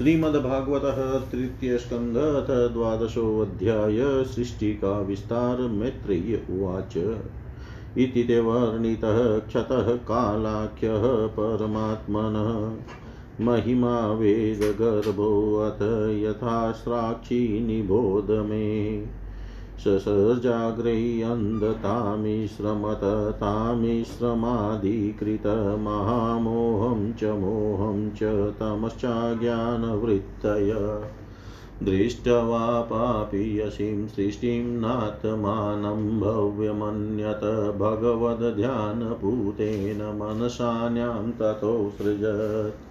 श्रीमद्भागवत तृतीय अथ द्वादशोऽध्याय सृष्टि का विस्तार मैत्रेय उवाच। इति ते वर्णितः क्षतः कालाख्यः परमात्मनः। महिमा वेदगर्भोऽथ निबोध मे। ससर्जाग्रैरन्धतामिश्रमत तामिश्रमाधिकृतमहामोहं च, मोहं च तमश्चाज्ञानवृत्तय। दृष्ट्वा पापीयसीं सृष्टिं नात्मानं भव्यमन्यत भगवद्ध्यानपूतेन मनसान्यां ततो सृजत्।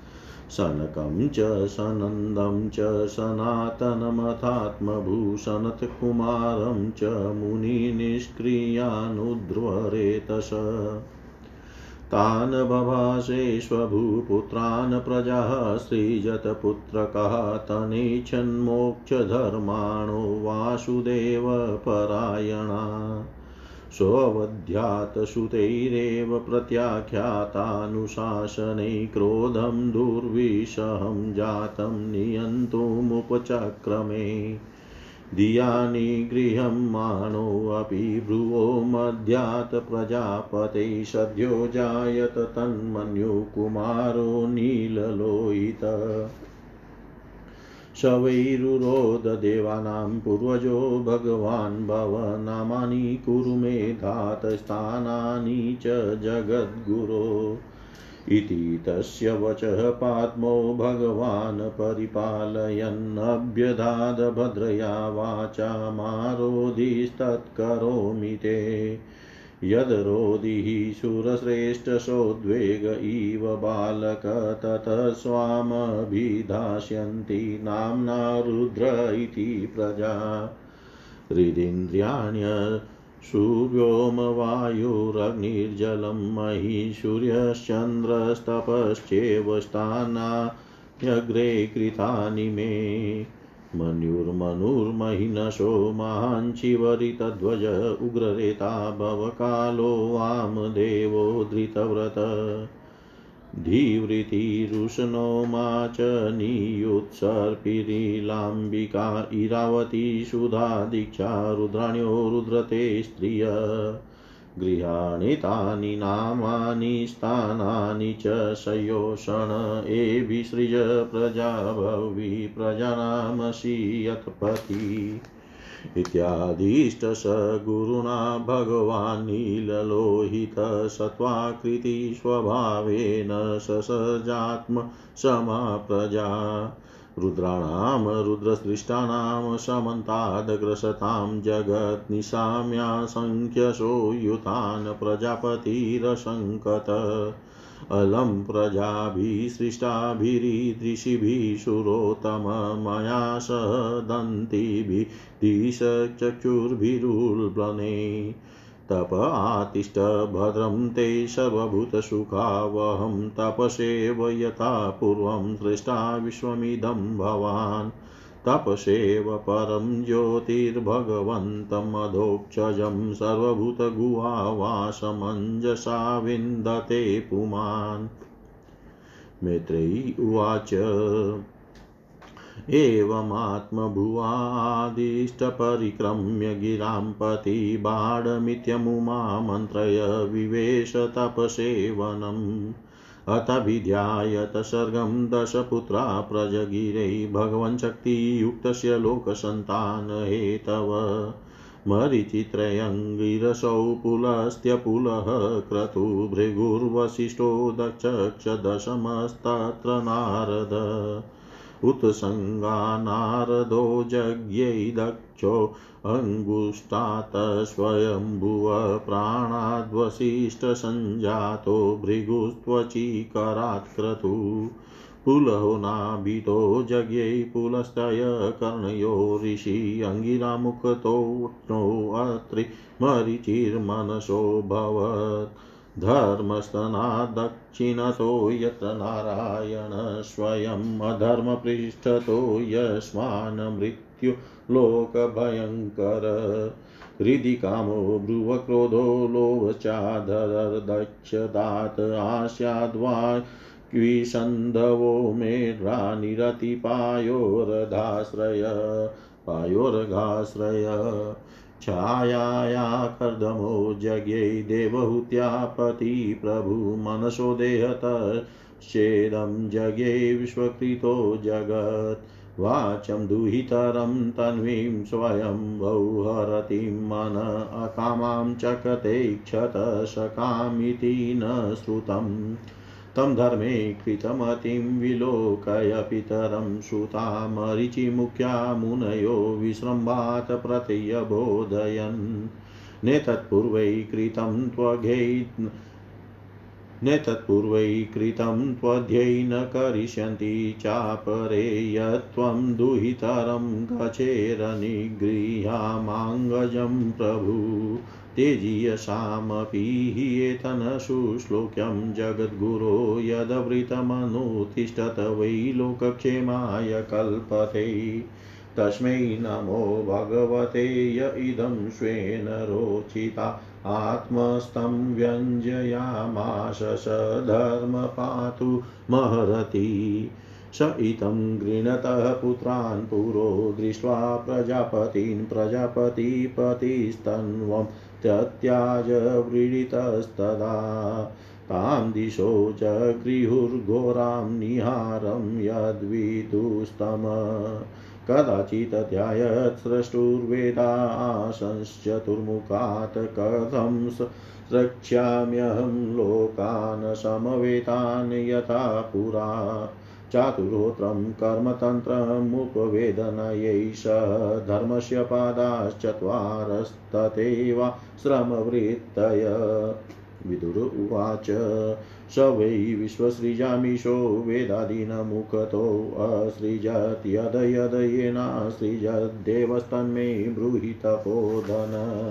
शनकं च सनन्दं च सनातनमथात्मभूषणत्कुमारं च मुनिनिष्क्रियानुध्वरेतस तान् बभाषेष्वभूपुत्रान् प्रजाः सृजतपुत्रकः तनेच्छन्मोक्षधर्माणो वासुदेवपरायणा। सोऽवध्यात् सुतैरेव प्रत्याख्यातानुशासनै क्रोधं दुर्विषहं जातं नियन्तुमुपचक्रमे। धिया निगृहं मानोऽपि भ्रुवो मध्यात् प्रजापते सद्यो जायत तन्मन्युकुमारो नीललोहित। शवैरुरोधदेवानां पूर्वजो भगवान् भवनामानि कुरु मे धातस्थानानि च जगद्गुरो। इति तस्य वचः पाद्मो भगवान् वाचा मारोधिस्तत्करोमि ते। यद्रोदिः सुरश्रेष्ठसोद्वेग इव बालक ततः स्वामभिधास्यन्ति नाम्ना रुद्र इति प्रजा। हृदिन्द्रियाण्य सूर्योमवायुरग्निर्जलं मही सूर्यश्चन्द्रस्तपश्चेव स्थानान्यग्रे कृतानि मे। मन्युर्मनुर्महिनशो महाञ्चिवरितध्वज उग्ररेता भवकालो वामदेवो धृतव्रत। धीवृतिरुशनो मा च नियुत्सर्पिरीलाम्बिका इरावती सुधा दीक्षा रुद्राण्यो रुद्रते स्त्रिय। गृहाणि तानि नामानि स्थानानि च सयोषण एभिसृज प्रजा भवि प्रजानामसि यत्पति इत्यादिष्ट स गुरुणा भगवान् नीललोहितसत्त्वाकृतिस्वभावेन ससजात्म समा प्रजा रुद्राणां रुद्रसृष्टानां समन्तादग्रसतां जगत् निशाम्यासङ्ख्यशो युतान् प्रजापतिरसङ्कत अलं प्रजाभिसृष्टाभिरीदृशिभिः सुरोत्तम मया सह दन्तिभिदिशचक्षुर्भिरुल्बने तप आतिष्ठ भद्रं ते सर्वभूतसुखावहं तपसेव यथा पूर्वं सृष्टा विश्वमिदं भवान्। तपसेव परं ज्योतिर्भगवन्तमधोक्षजं सर्वभूतगुहावासमञ्जसा विन्दते पुमान्। मैत्रेयी उवाच। एवमात्मभुवादिष्टपरिक्रम्य गिरां पतिबाडमित्यमुमा मन्त्रय विवेश तपसेवनम् अथ विध्यायत सर्गं दशपुत्रा प्रजगिरै। भगवञ्शक्तियुक्तस्य लोकसन्तानहेतव। मरीचित्रयङ्गिरसौ पुलस्त्यपुलः क्रतु भृगुर्वसिष्ठो दक्षक्ष दशमस्तत्र नारद जज्ञै दक्षो अङ्गुष्ठात् स्वयम्भुव प्राणाद्वसिष्ठसञ्जातो भृगुस्त्वचीकरात् क्रतु पुलहो नाभितो जज्ञै पुलस्तय कर्णयो ऋषि अङ्गिरामुखतोऽत्रि मरीचिर्मनसो भवत्। धर्मस्तनादक्षिणतो यत्र नारायण स्वयम् अधर्मपृष्ठतो यस्मान् मृत्यु लोकभयङ्कर हृदि कामो भ्रुवक्रोधो लोभचाधरदक्षदात् आस्याद्वा क्विसन्धवो मेढ्रानिरतिपायोरधाश्रय पायोर्घाश्रय। छायाया कर्दमो जज्ञै देवहूत्यापति प्रभु मनसो देहतश्चेदं जज्ञै विश्वकृतो जगत्। वाचं दुहितरं तन्वीं स्वयं बहुहरतिं मन अकामां चकते क्षत सकामिति न श्रुतम्। तं धर्मे कृतमतिं विलोकय पितरं सुतामरिचिमुख्या मुनयो विसृम्भात् प्रत्यबोधयन् नेतत्पूर्वै कृतं त्वघै नेतत्पूर्वै कृतं त्वध्यै न करिष्यन्ति चापरे यत्त्वं दुहितरं गचेरनिगृह्यामाङ्गजं प्रभु। तेजीयसामपि एतनशुश्लोक्यं जगद्गुरो यदवृतमनुतिष्ठत वै लोकक्षेमाय कल्पते। तस्मै नमो भगवते य इदं स्वेन रोचिता। आत्मस्तं व्यञ्जयामाश स धर्म पातु महरति। स इतं गृणतः पुत्रान् पुरो दृष्ट्वा प्रजापतीन् प्रजापतिपतिस्तन्वं त्यत्याज व्रीडितस्तदा तां दिशो च गृहुर्घोरां निहारं यद्विदुस्तम। कदाचित् ध्यायत् स्रष्टुर्वेदाशंश्चतुर्मुखात् कथं रक्ष्याम्यहं लोकान् समवेतान् यथा पुरा। चातुरोत्रं कर्मतन्त्रमुपवेदनयै सह धर्मस्य पादाश्चत्वारस्तथैव श्रमवृत्तय। विदुर उवाच, स वै विश्वसृजामीशो वेदादीनमुखतोऽसृजत् यद यद येनासृजद्देवस्तन्मे ब्रूहि तपोधन।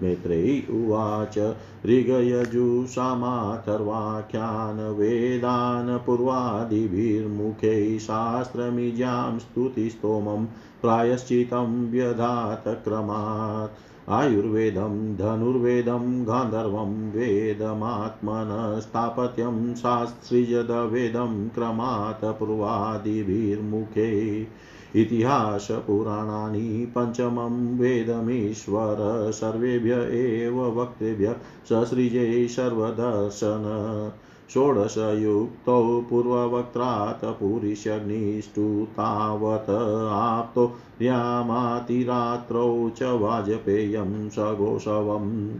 मैत्रेयी उवाच ऋगयजुषामाथर्वाख्यान् वेदान् पूर्वादिभिर्मुखे शास्त्रमिजां स्तुतिस्तोमं प्रायश्चितं व्यधात क्रमात्। आयुर्वेदं, धनुर्वेदं, गान्धर्वं वेदमात्मनस्तापत्यं शास्त्रिजदवेदं क्रमात् पूर्वादिभिर्मुखे इतिहासपुराणानि पञ्चमं वेदमीश्वर, सर्वेभ्य एव वक्तेभ्य ससृजे सर्वदर्शन। षोडशयुक्तौ पूर्ववक्त्रात् पुरीष्यग्निष्टु तावत् आप्तो यामातिरात्रौ च वाजपेयं सघोषवम्।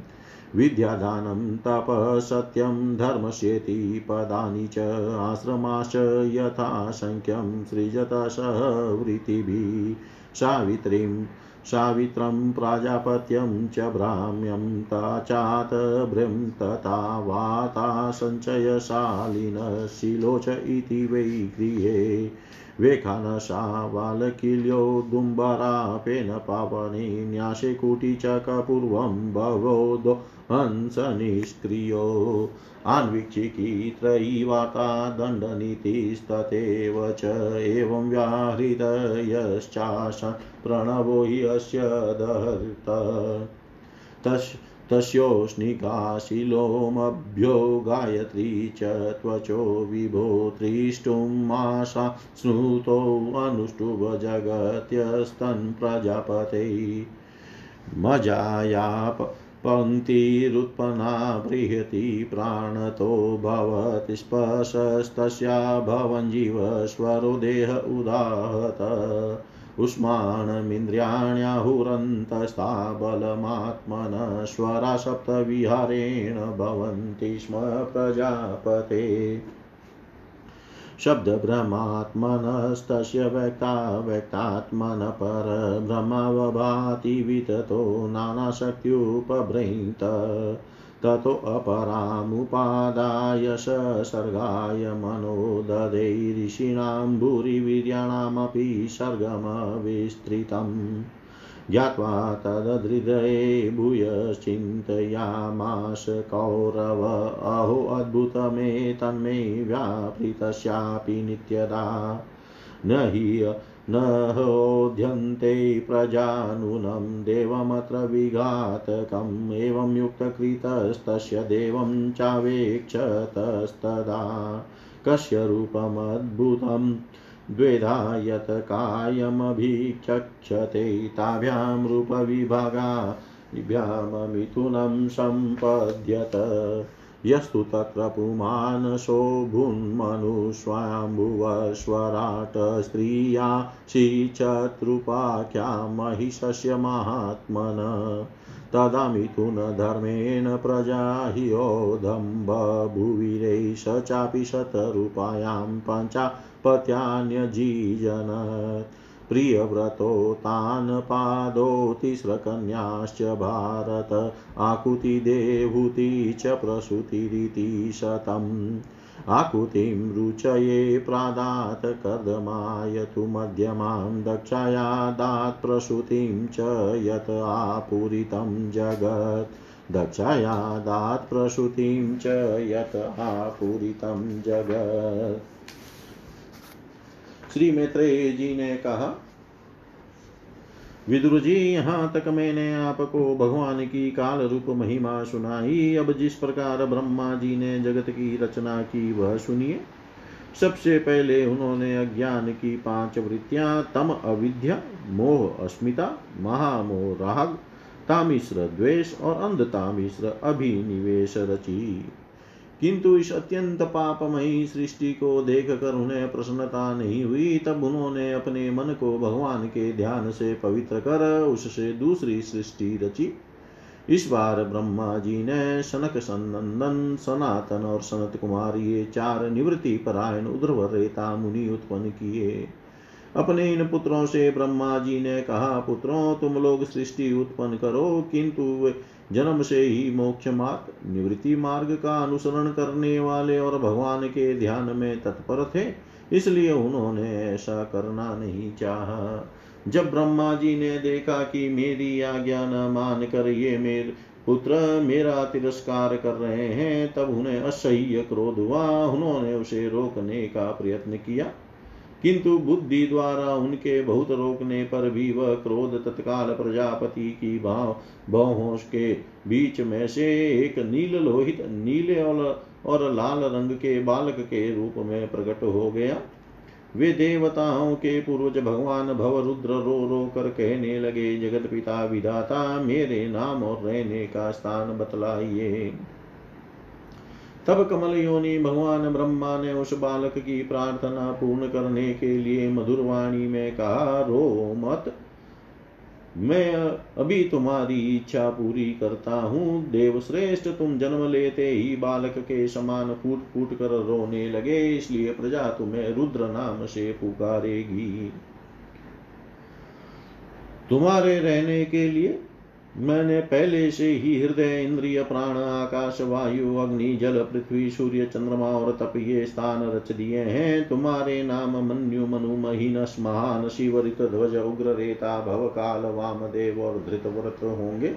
विद्यादानं तपसत्यं धर्मस्येति पदानि च आश्रमाश्च यथासङ्ख्यं वृत्तिभिः सावित्रीं, सावित्रं प्राजापत्यं च भ्राम्यं ताचात् भृं तथा वाता सञ्चयशालिनशिलोच इति वै गृहे। वेखानसा बालकिल्योदुम्बरापेन पावने न्यासे कुटीचकपूर्वं भवोदो हंसनिष्क्रियो। आन्वीक्षिकी त्रयीवार्ता दण्डनीतिस्तथैव च एवं व्याहृदयश्चाशन् प्रणवो हि अस्य तस्योष्णिकाशिलोमभ्यो गायत्री च त्वचो विभो त्रिष्टुमाशा स्नुतोऽनुष्टुभजगत्यस्तन्प्रजापते मजायाप पङ्क्तिरुत्पन्ना बृहति प्राणतो भवति स्पर्शस्तस्या भवञ्जीवस्वरो देह उदाहत। उष्माणमिन्द्रियाण्याहुरन्तस्था बलमात्मनश्वरा सप्तविहारेण भवन्ति स्म प्रजापते। शब्दब्रह्मात्मनस्तस्य व्यक्ता व्यक्तात्मन परब्रह्मवभाति विततो नानाशक्त्युपभृत ततोऽपरामुपादाय सर्गाय मनो ददे ऋषीणां भूरिवीर्याणामपि सर्गमविस्तृतम्। ज्ञात्वा तदहृदये भूयश्चिन्तयामास कौरव। अहो अद्भुतमेतन्मे व्यापृतस्यापि नित्यदा। न हि न होध्यन्ते प्रजानूनं देवमत्र विघातकम्, एवं युक्तकृतस्तस्य देवं चावेक्षतस्तदा। कस्य रूपमद्भुतं द्वेधा यत् कायमभिचक्षते ताभ्यां रूपविभागाभ्याममिथुनं सम्पद्यत। यस्तु तत्र पुमानसो भून्मनुष्वाम्भुवस्वराट स्त्रिया श्रीचत्रुपाख्या महिषस्य महात्मन। तदा मिथुनधर्मेण प्रजा ह्योदम्बभुविरे स चापि शतरूपायां पञ्चापत्यान्यजीजनत् प्रियव्रतो तान् पादो तिस्रकन्याश्च भारत, आकुतिदेहुति च प्रसूतिरिति शतम्। आकुतिं रुचये प्रादात् कर्दमाय तु मध्यमां दक्षायादात् प्रसूतिं च यत् आपूरितं जगत्। दक्षायादात् प्रसूतिं च यत् आपूरितं जगत्। श्री मैत्रेय जी ने कहा विदुर जी यहाँ तक मैंने आपको भगवान की काल रूप महिमा सुनाई। अब जिस प्रकार ब्रह्मा जी ने जगत की रचना की, वह सुनिए। सबसे पहले उन्होंने अज्ञान की पाँच वृत्तियाँ, तम अविद्या, मोह अस्मिता, महामोह राग तामिश्र द्वेष और अंधतामिश्र अभिनिवेश रची। किंतु इस अत्यंत पापमयी सृष्टि को देख कर उन्हें प्रसन्नता नहीं हुई, तब उन्होंने अपने मन को भगवान के ध्यान से पवित्र कर उससे दूसरी सृष्टि रची। इस बार ब्रह्मा जी ने सनक सनंदन, सनातन और सनत कुमार ये चार निवृत्ति परायण उध्रव रेता मुनि उत्पन्न किए। अपने इन पुत्रों से ब्रह्मा जी ने कहा, पुत्रों, तुम लोग सृष्टि उत्पन्न करो, किंतु जन्म से ही मोक्ष मार्ग, निवृत्ति मार्ग का अनुसरण करने वाले और भगवान के ध्यान में तत्पर थे, इसलिए उन्होंने ऐसा करना नहीं चाहा। जब ब्रह्मा जी ने देखा कि मेरी आज्ञा न मान कर ये मेरे पुत्र मेरा तिरस्कार कर रहे हैं, तब उन्हें असह्य क्रोध हुआ। उन्होंने उसे रोकने का प्रयत्न किया। किंतु बुद्धि द्वारा उनके बहुत रोकने पर भी वह क्रोध तत्काल प्रजापति की भाव, बहुहोश के बीच में से एक नील लोहित, नीले और लाल रंग के बालक के रूप में प्रकट हो गया। वे देवताओं के पूर्वज भगवान भव रुद्र रो रो कर कहने लगे, जगत पिता, विधाता, मेरे नाम और रहने का स्थान बतलाइए। तब कमल योनि भगवान ब्रह्मा ने उस बालक की प्रार्थना पूर्ण करने के लिए मधुरवाणी में कहा, रो मत। मैं अभी तुम्हारी इच्छा पूरी करता हूँ। देवश्रेष्ठ, तुम जन्म लेते ही बालक के समान फूट फूट कर रोने लगे, इसलिए प्रजा तुम्हें रुद्र नाम से पुकारेगी। तुम्हारे रहने के लिए मैंने पहले से ही हृदय, इंद्रिय, प्राण, आकाश, वायु, अग्नि, जल, पृथ्वी, सूर्य, चंद्रमा और तप ये स्थान रच दिए हैं। तुम्हारे नाम मनु मनु महान, शिवरित, ध्वज, उग्र, रेता भव काल वाम देव और धृत व्रत होंगे।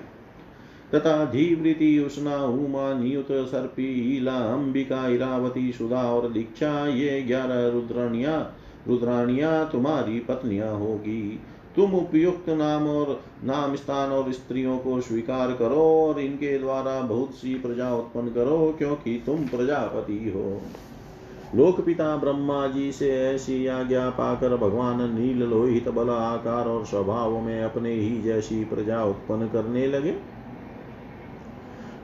तथा धीवृति, उष्णा, उमा, नियुत, सर्पी, ईला, अंबिका, इरावती, सुधा और दीक्षा, ये ग्यारह रुद्रणिया रुद्राणिया तुम्हारी पत्नियाँ होगी। तुम उपयुक्त नाम और नाम स्थान और स्त्रियों को स्वीकार करो और इनके द्वारा बहुत सी प्रजा उत्पन्न करो, क्योंकि तुम प्रजापति हो। लोक पिता ब्रह्मा जी से ऐसी आज्ञा पाकर भगवान नील लोहित बल आकार और स्वभाव में अपने ही जैसी प्रजा उत्पन्न करने लगे।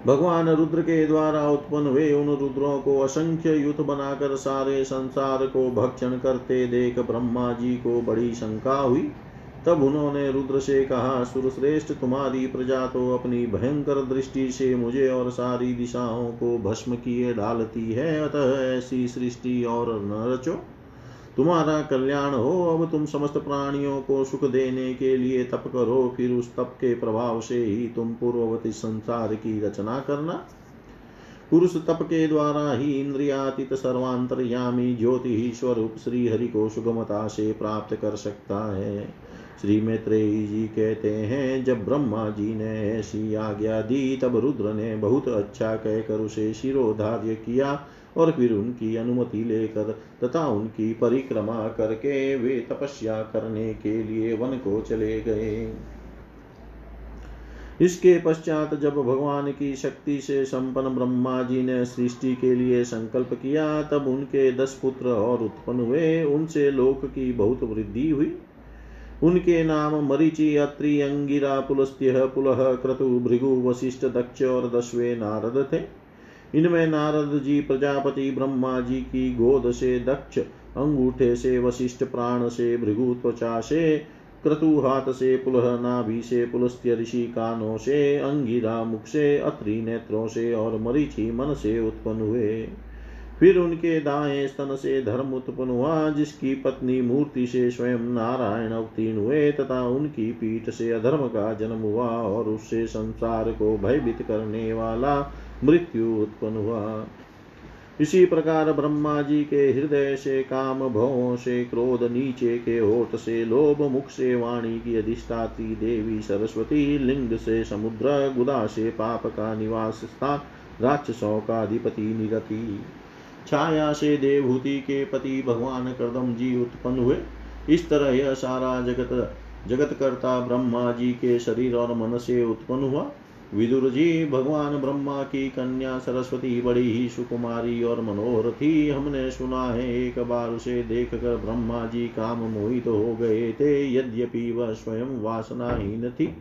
भगवान रुद्र के द्वारा उत्पन्न हुए उन रुद्रों को असंख्य युद्ध बनाकर सारे संसार को भक्षण करते देख ब्रह्मा जी को बड़ी शंका हुई। तब उन्होंने रुद्र से कहा, सुरश्रेष्ठ, तुम्हारी प्रजा तो अपनी भयंकर दृष्टि से मुझे और सारी दिशाओं को भस्म किए डालती है। अतः ऐसी सृष्टि और न रचो। तुम्हारा कल्याण हो, अब तुम समस्त प्राणियों को सुख देने के लिए तप करो, फिर उस तप के प्रभाव से ही तुम पूर्ववती संसार की रचना करना। पुरुष तप के द्वारा ही इंद्रियातीत सर्वांतरयामी ज्योति ही स्वरूप श्री हरि को सुगमता से प्राप्त कर सकता है। श्री मैत्रेयी जी कहते हैं, जब ब्रह्मा जी ने ऐसी आज्ञा दी, तब रुद्र ने बहुत अच्छा कहकर उसे शिरोधार्य किया और फिर उनकी अनुमति लेकर तथा उनकी परिक्रमा करके वे तपस्या करने के लिए वन को चले गए। इसके पश्चात जब भगवान की शक्ति से संपन्न ब्रह्मा जी ने सृष्टि के लिए संकल्प किया, तब उनके दस पुत्र और उत्पन्न हुए। उनसे लोक की बहुत वृद्धि हुई। उनके नाम मरीचि अत्रि अंगिरा, पुलस्त्य पुलह क्रतु, भृगु वशिष्ठ दक्ष और दसवे नारद थे। इनमें नारद जी, प्रजापति, ब्रह्मा जी की गोद से दक्ष, अंगूठे से वशिष्ठ प्राण से भृगु, त्वचा से क्रतु, हाथ से पुलह नाभि से पुलस्त्य, ऋषि कानों से अंगिरा, मुख से अत्रि नेत्रों से और मरीचि मन से उत्पन्न हुए। फिर उनके दाएँ स्तन से धर्म उत्पन्न हुआ, जिसकी पत्नी मूर्ति से स्वयं नारायण अवतीर्ण हुए तथा उनकी पीठ से अधर्म का जन्म हुआ और उससे संसार को भयभीत करने वाला मृत्यु उत्पन्न हुआ। इसी प्रकार ब्रह्मा जी के हृदय से काम भवों से क्रोध, नीचे के होठ से लोभ, मुख से वाणी की अधिष्ठाती देवी सरस्वती, लिंग से समुद्र, गुदा से पाप का निवास स्थान, राक्षसों का अधिपति निरति छाया से देवहूति के पति भगवान करदम जी उत्पन्न हुए। इस तरह यह सारा जगत जगत करता ब्रह्मा जी के शरीर और मन से उत्पन्न हुआ। विदुर जी, भगवान ब्रह्मा की कन्या सरस्वती बड़ी ही सुकुमारी और मनोहर थी। हमने सुना है, एक बार उसे देख कर ब्रह्मा जी काम मोहित तो हो गए थे। यद्यपि वह स्वयं वासनाहीन थी।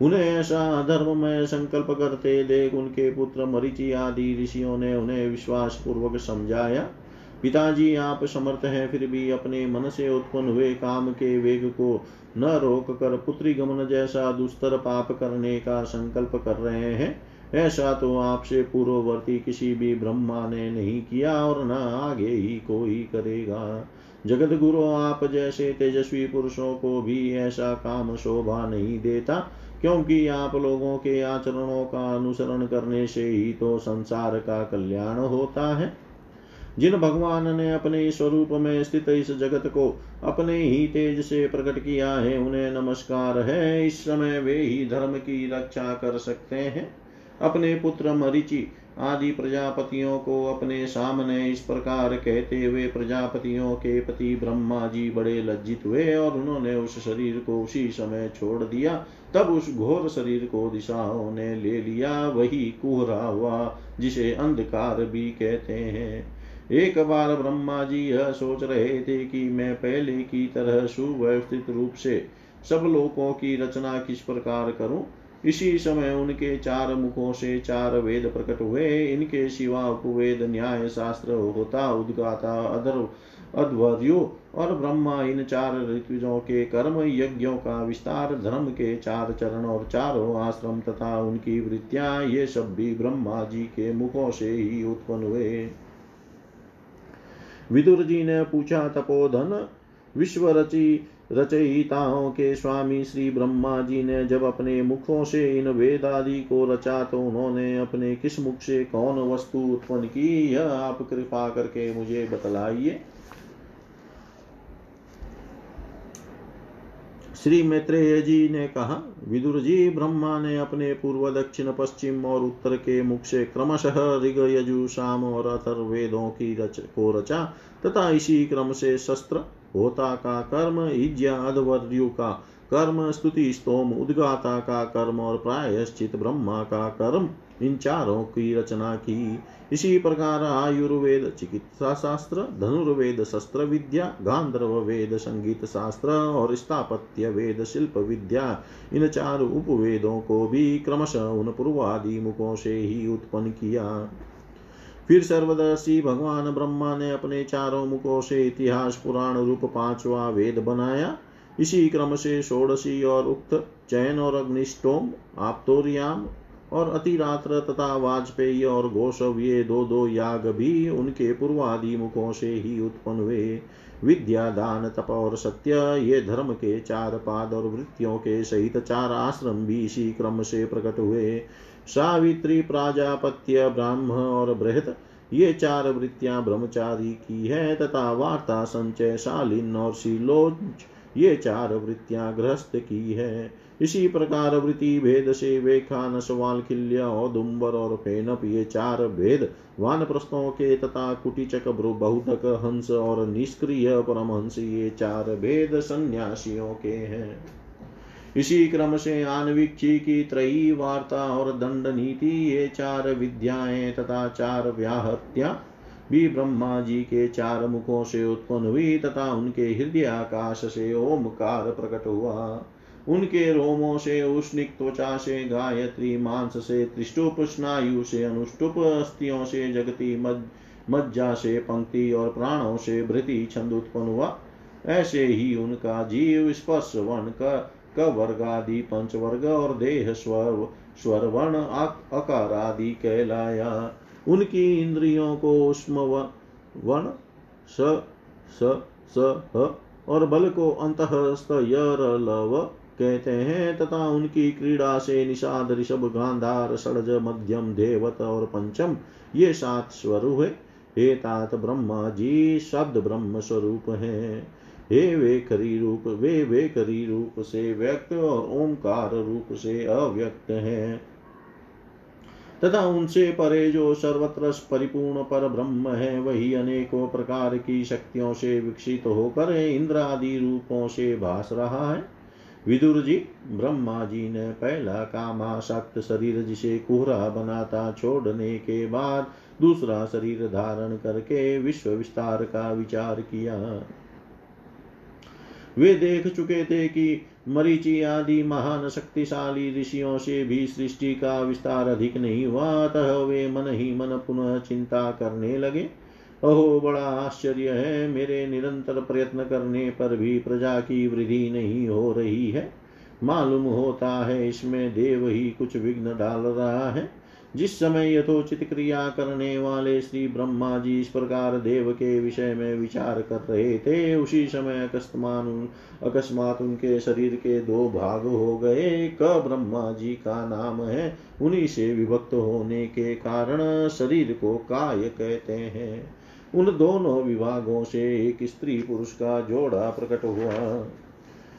उन्हें ऐसा धर्म में संकल्प करते देख उनके पुत्र मरीचि आदि ऋषियों ने उन्हें विश्वास पूर्वक समझाया। पिताजी आप समर्थ हैं, फिर भी अपने मन से उत्पन्न हुए काम के वेग को न रोक कर पुत्री गमन जैसा दुस्तर पाप करने का संकल्प कर रहे हैं। ऐसा तो आपसे पूर्ववर्ती किसी भी ब्रह्मा ने नहीं किया और न आगे ही कोई करेगा। जगत गुरु आप जैसे तेजस्वी पुरुषों को भी ऐसा काम शोभा नहीं देता। क्योंकि आप लोगों के आचरणों का अनुसरण करने से ही तो संसार का कल्याण होता है। जिन भगवान ने अपने स्वरूप में स्थित इस जगत को अपने ही तेज से प्रकट किया है, उन्हें नमस्कार है। इस समय वे ही धर्म की रक्षा कर सकते हैं। अपने पुत्र मरिचि आदि प्रजापतियों को अपने सामने इस प्रकार कहते हुए प्रजापतियों के पति ब्रह्मा जी बड़े लज्जित हुए और उन्होंने उस शरीर को उसी समय छोड़ दिया। तब उस घोर शरीर को दिशाओं ने ले लिया, वही कुहरा हुआ, जिसे अंधकार भी कहते हैं। एक बार ब्रह्मा जी यह सोच रहे थे कि मैं पहले की तरह सुव्यवस्थित रूप से सब लोगों की रचना किस प्रकार करूँ इसी समय उनके चार मुखों से चार वेद प्रकट हुए। इनके शिवा उपवेद न्याय शास्त्र होता, उद्गाता, अधर, अध्वर्यो और ब्रह्मा, इन चार ऋतुजों के कर्म यज्ञों का विस्तार, धर्म के चार चरण और चारों आश्रम तथा उनकी वृत्तियाँ, ये सब भी ब्रह्मा जी के मुखों से ही उत्पन्न हुए। विदुर जी ने पूछा, तपोधन विश्व रचि रचयिताओं के स्वामी श्री ब्रह्मा जी ने जब अपने मुखों से इन वेद आदि को रचा तो उन्होंने अपने किस मुख से कौन वस्तु उत्पन्न की, यह आप कृपा करके मुझे बतलाइए। श्री मैत्रेय जी ने कहा, विदुर जी, ब्रह्मा ने अपने पूर्व, दक्षिण, पश्चिम और उत्तर के मुख से क्रमशः ऋग, यजु, शाम और अथर्वेदों की रच, को रचा तथा इसी क्रम से शस्त्र होता का कर्म इज्ञाधवर्यु का। कर्म स्तुति स्तोम उद्गाता का कर्म और प्रायश्चित ब्रह्मा का कर्म। इन चारों की रचना की। इसी प्रकार आयुर्वेद, चिकित्सा शास्त्र, धनुर्वेद, शस्त्र विद्या, गांधर्व वेद, संगीत शास्त्र और स्थापत्य वेद, शिल्प विद्या। इन चार उपवेदों को भी क्रमशः उन पूर्वादि मुखों से ही उत्पन्न किया। फिर सर्वदर्शी भगवान ब्रह्मा ने अपने चारों मुखों से इतिहास, पुराण रूप पांचवा वेद बनाया। इसी क्रम से षोडशी और उक्त चैन और अग्निष्टोम, आप्तोरियाम और अतिरात्र तथा वाजपेयी और गोशव ये दो दो याग भी उनके पूर्वादि मुखों से ही उत्पन्न हुए। विद्या, दान, तप और सत्य, ये धर्म के चार पाद और वृत्तियों के सहित चार आश्रम भी इसी क्रम से प्रकट हुए। सावित्री प्राजापत्य ब्राह्म और बृहत, ये चार वृत्तियाँ ब्रह्मचारी की है तथा वार्ता संचय शालीन और शीलोच, ये चार वृत्तियाँ गृहस्थ की है। इसी प्रकार वृत्ति भेद से वेखा, नसवाल, खिल्या औदुम्बर और फेनप, ये चार भेद वान प्रस्थों के तथा कुटिचक बहुतक, हंस और निष्क्रिय परमहंस, ये चार भेद सन्यासियों के हैं। इसी क्रम से आणविक्षी की त्रयी वार्ता और दंड नीति, ये चार विद्याएँ तथा चार व्याहत्या भी ब्रह्मा जी के चार मुखों से उत्पन्न हुई तथा उनके हृदय आकाश से ओमकार प्रकट हुआ। उनके रोमों से उष्णिक त्वचा से, गायत्री मांस से त्रिष्टुप स्नायु से, अनुष्टुप अस्थियों से, जगती मज्जा से, पंक्ति और प्राणों से भृति छंद उत्पन्न हुआ। ऐसे ही उनका जीव स्पर्श वर्ण का कवर्ग आदि पंचवर्ग और देह स्वर स्वर वर्ण अकार आदि कहलाया। उनकी इंद्रियों को उष्म वर्ण स स स, ह और बल को अंत लव कहते हैं तथा उनकी क्रीड़ा से निषाद ऋषभ गांधार षडज मध्यम देवत और पंचम ये सात स्वर हुए हे तात ब्रह्मा जी, शब्द ब्रह्म स्वरूप है। हे वे करी रूप, वे वे करी रूप से व्यक्त और ओंकार रूप से अव्यक्त है। तथा उनसे परे जो सर्वत्र परिपूर्ण पर ब्रह्म है, वही अनेकों प्रकार की शक्तियों से विकसित होकर इंद्र आदि रूपों से भास रहा है। विदुर जी, ब्रह्मा जी ने पहला कामाशक्त शरीर जिसे कुहरा बनाता छोड़ने के बाद दूसरा शरीर धारण करके विश्व विस्तार का विचार किया। वे देख चुके थे कि मरीचि आदि महान शक्तिशाली ऋषियों से भी सृष्टि का विस्तार अधिक नहीं हुआ, अतः वे मन ही मन पुनः चिंता करने लगे। अहो बड़ा आश्चर्य है, मेरे निरंतर प्रयत्न करने पर भी प्रजा की वृद्धि नहीं हो रही है। मालूम होता है, इसमें देव ही कुछ विघ्न डाल रहा है। जिस समय यथोचित क्रिया करने वाले श्री ब्रह्मा जी इस प्रकार देव के विषय में विचार कर रहे थे, उसी समय अकस्मान अकस्मात उनके शरीर के दो भाग हो गए। क ब्रह्मा जी का नाम है, उन्हीं से विभक्त होने के कारण शरीर को काय कहते हैं। उन दोनों विभागों से एक स्त्री पुरुष का जोड़ा प्रकट हुआ।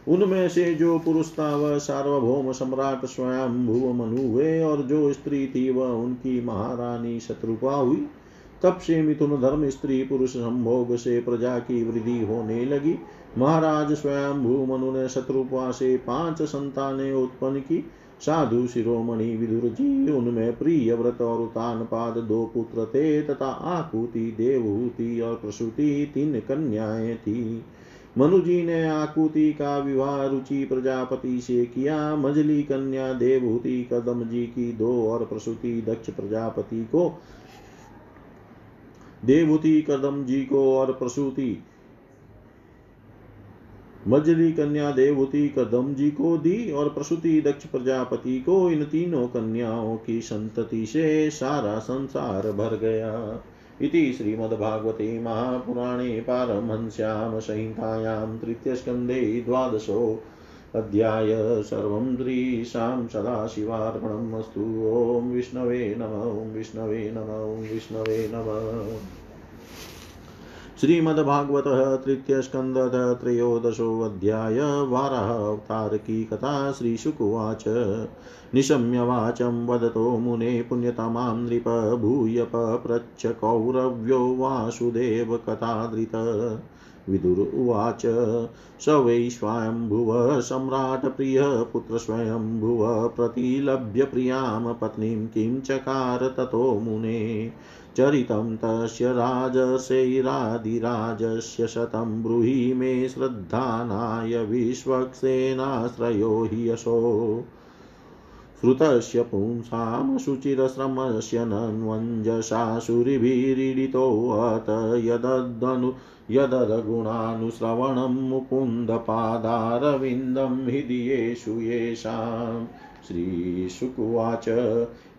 उनमें से जो पुरुष था, वह सार्वभौम सम्राट स्वयं भुव मनु हुए और जो स्त्री थी, वह उनकी महारानी शत्रुपा हुई। तब से मिथुन धर्म स्त्री पुरुष संभोग से प्रजा की वृद्धि होने लगी। महाराज स्वयं भू मनु ने शत्रुपा से पाँच संतानें उत्पन्न की। साधु शिरोमणि विदुर जी उनमें प्रिय व्रत और उतान पाद दो पुत्र थे तथा आकुति, देवहूति और प्रसूति तीन कन्याएँ थी। मनु जी ने आकुति का विवाह रुचि प्रजापति से किया। मजली कन्या देवहूति कदम जी की दो और प्रसूति दक्ष प्रजापति को। देवहूति कदम जी को और प्रसूति। मजली कन्या देवहूति कदम जी को दी और प्रसूति दक्ष प्रजापति को। इन तीनों कन्याओं की संतति से सारा संसार भर गया। इति श्रीमद्भागवते महापुराणे पारमहंस्यां संहितायां तृतीयस्कन्धे द्वादशो अध्याय सर्वं श्रीशां सदाशिवार्पणम् अस्तु। ॐ विष्णवे नम, ॐ विष्णवे नम, ॐ विष्णवे नमः। श्रीमद्भागवत तृतीय स्कंद त्रयोदशोऽध्याय वाराह अवतार की कथा श्रीशुकुवाच निशम्य वाचं वदतो मुने पुण्यतमां नृप भूय पप्रच्छ कौरव्यो वासुदेव कथादृत विदुर उवाच, स वै स्वयंभुव सम्राट् प्रियः पुत्र स्वयंभुव प्रतिलभ्य प्रियाँ पत्नीं किं चकार ततो मुने। चरितं तस्य राजशैरादिराजस्य शतं ब्रूहि मे श्रद्धानाय विश्वक्सेनाश्रयो हि यशो। श्रुतस्य पुंसां शुचिरश्रमस्य नन्वञ्जसासुरिभिरीडितोऽत यदनु यदरगुणानुश्रवणं मुकुन्दपादारविन्दं हृदयेषु येषाम् श्रीशुकुवाच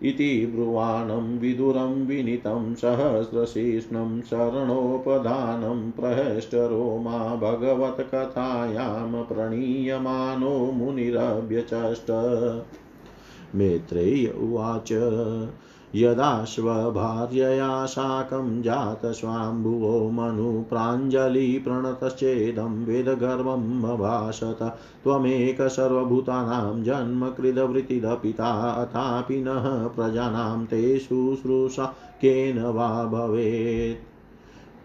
इति ब्रुवाणं विदुरं विनीतं सहस्रशीर्ष्णं शरणोपधानं प्रहष्टरोमा भगवत्कथायां प्रणीयमानो मुनिरभ्यचष्ट। मैत्रेय उवाच। यदा स्वभार्यया साकं जातस्वाम्भुवो मनुप्राञ्जलिप्रणतश्चेदं वेदगर्वम् अभाषत। त्वमेक सर्वभूतानां जन्मकृदवृत्तिदपिता अथापि नः प्रजानां ते शुश्रूषा केन वा भवेत्।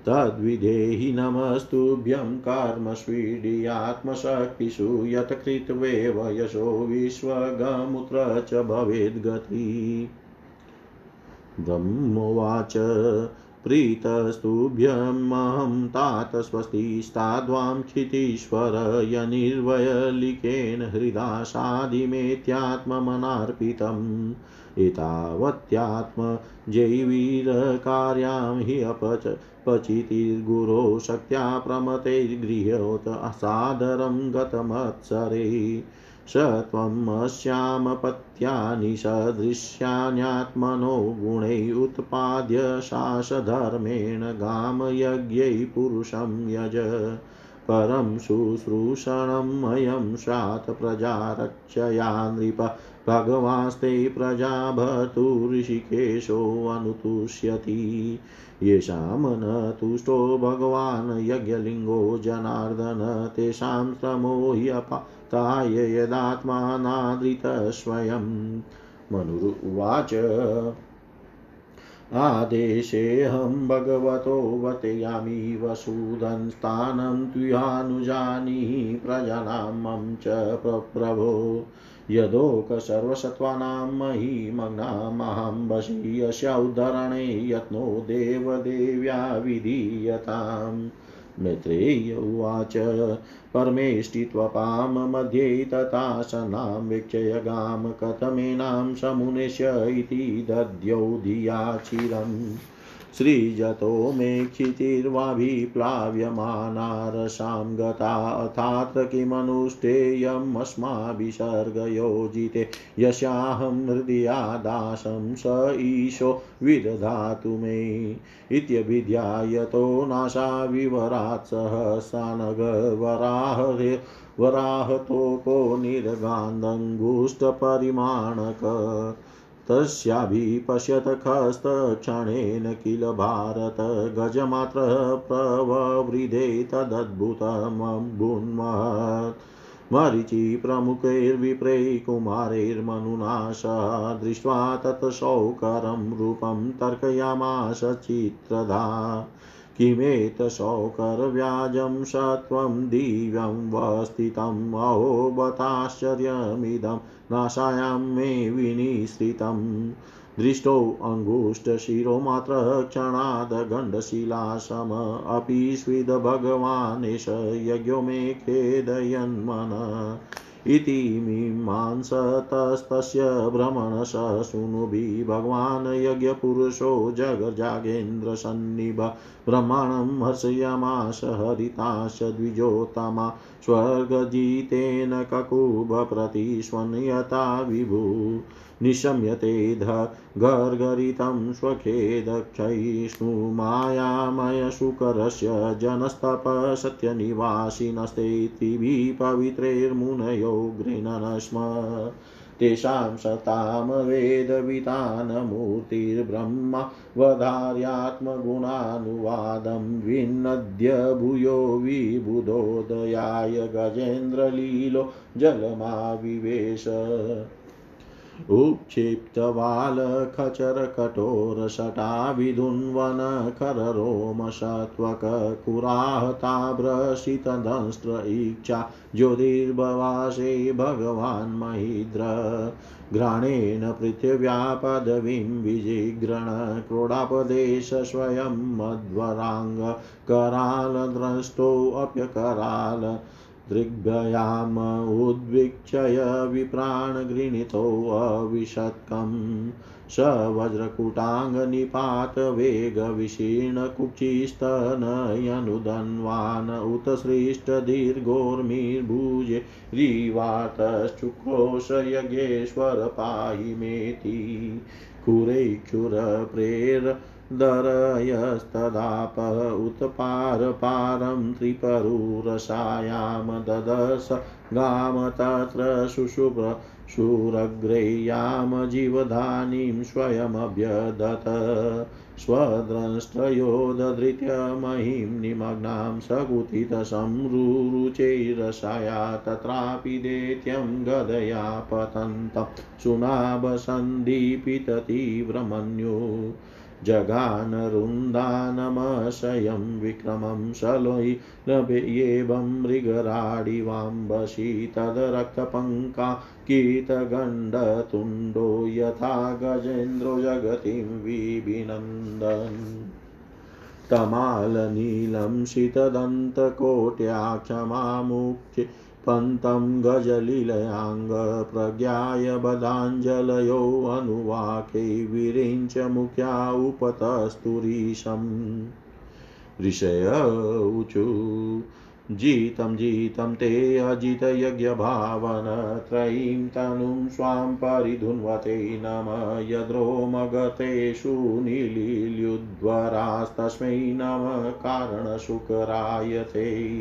तद्विधेहि नमस्तुभ्यं कर्मस्वीडियात्मशक्तिषु यत्कृत्वेव यशो विश्वगमुत्र च भवेद्गति ब्रह्मोवाच प्रीतस्तुभ्यमहं तात स्वस्तिस्ताद्वां क्षितीश्वर यनिर्वयलिकेन हृदा साधिमेत्यात्ममनार्पितम्। एतावत्यात्मजैवीरकार्यां हि अपच पचितिर्गुरो शक्त्या प्रमतैर्गृह्योत असादरं गतमत्सरे। स त्वमस्यामपत्यानि सदृश्यान्यात्मनो गुणै उत्पाद्य शासधर्मेण गामयज्ञै पुरुषं यज। परं शुश्रूषणमयं स्यात् प्रजारक्षया नृप भगवास्ते प्रजाभर्तु ऋषिकेशोऽनुतुष्यति येषां न तुष्टो भगवान् यज्ञलिङ्गो जनार्दन, तेषां श्रमो ह्यपाताय यदात्मानादृतस्वयं मनुरुवाच, आदेशेऽहं भगवतो वतयामि वसुधन्स्थानं त्वयानुजानीहि प्रजानां च प्रभो यदोक सर्वसत्त्वानां महिमग्नामहं वशी यस्योद्धरणे यत्नो देवदेव्या विधीयताम्। मैत्रेय उवाच परमेष्टित्वपां मध्ये तथा सनां वीक्षय गां कथमेनां समुनिश्य इति दद्यौ धिया चिरम् सृजतो मे क्षितिर्वाभिप्लाव्यमानारसां गता अथात्र किमनुष्ठेयम् अस्माभिसर्गयोजिते यस्याहं हृदयादासं स ईशो विदधातु मे। इत्यभिध्यायतो नाशा विवरात् सहसानगवराह वराहतोको निर्गान्धङ्गुष्ठपरिमाणक तस्याभिपश्यत खस्तक्षणेन किल भारत गजमात्रः प्रववृधे तदद्भुतमम्बुन्महत् मरीचि प्रमुखैर्विप्रै दृष्ट्वा तत् तत्सौकरं रूपं तर्कयामास चित्रधा किमेतशौकरव्याजं सत्वं दिव्यं वस्थितम् अहो बताश्चर्यमिदं नाशायां मे विनिश्रितम् दृष्टो अङ्गुष्ठशिरोमात्रक्षणादगण्डशिलासम अपि स्विद भगवानेश यज्ञो मे खेदयन्मन। इति मीमांसतस्तस्य भ्रमणश सूनुभिः भगवान् यज्ञपुरुषो जगजागेन्द्रसन्निभ ब्रह्माणं हर्षयमाश हरिताश द्विजोत्तमा स्वर्गजितेन ककुभप्रतिष्वन्यता विभु। निशम्यते ध गर्गरितं स्वखेदक्षयिष्णुमायामयशुकरस्य जनस्तपसत्यनिवासिनस्ते त्रिभिः पवित्रैर्मुनयो गृह्णन् स्म तेषां सतां वेदवितानमूर्तिर्ब्रह्मा वधार्यात्मगुणानुवादं विनद्य भूयो विबुधोदयाय गजेन्द्रलीलो जलमाविवेश। उक्षिप्तवालखचरकठोरशटाविधुन्वनखररोमशत्वककुराहताभ्रशितदंष्ट्र इच्छा ज्योतिर्भवासे भगवान् महिद्र घ्राणेन पृथिव्या पदवीं विजिघ्रण क्रोडापदेश स्वयं मध्वराङ्गकरालद्रष्टोऽप्यकराल दृग्भयाम् उद्वीक्षय विप्राणगृणीतोऽविशत्कम् स वज्रकुटाङ्गनिपातवेगविशीर्णकुक्षिस्तनयनुदन्वान् उत सृष्टदीर्घोर्मिर्भुजे रीवातश्चुक्रोशयज्ञेश्वर पाहि मेति। खुरैक्षुरप्रेर दरयस्तदाप उत्पारपारं त्रिपरुरसायां ददश गाम तत्र शुशुभ शूरग्रेयां जीवधानीं स्वयमभ्यदत्। स्वद्रष्ट्रयो दधृत्य निमग्नां सकुतितसंरुचैरसाया तत्रापि दैत्यं गदया पतन्तं सुनाभसन्दीपिततीव्रमन्यु जगानरुन्दानमशयं विक्रमं शलोयेवं मृगराडिवाम्बसि तद्रक्तपङ्का कीतगण्डतुण्डो यथा गजेन्द्रो जगतिं विभिनन्दन्। तमालनीलं शीतदन्तकोट्याक्षमामुख्ये पन्तं गजलीलयाङ्गप्रज्ञाय बदाञ्जलयोऽनुवाके विरिञ्च मुख्या उपतस्तुरीशम्। ऋषय ऊचु जितं जितं ते अजितयज्ञभावन त्रयीं तनुं स्वां परिधुन्वते नम यद्रोमगतेषु निलील्युद्वरास्तस्मै नम कारणशुकराय ते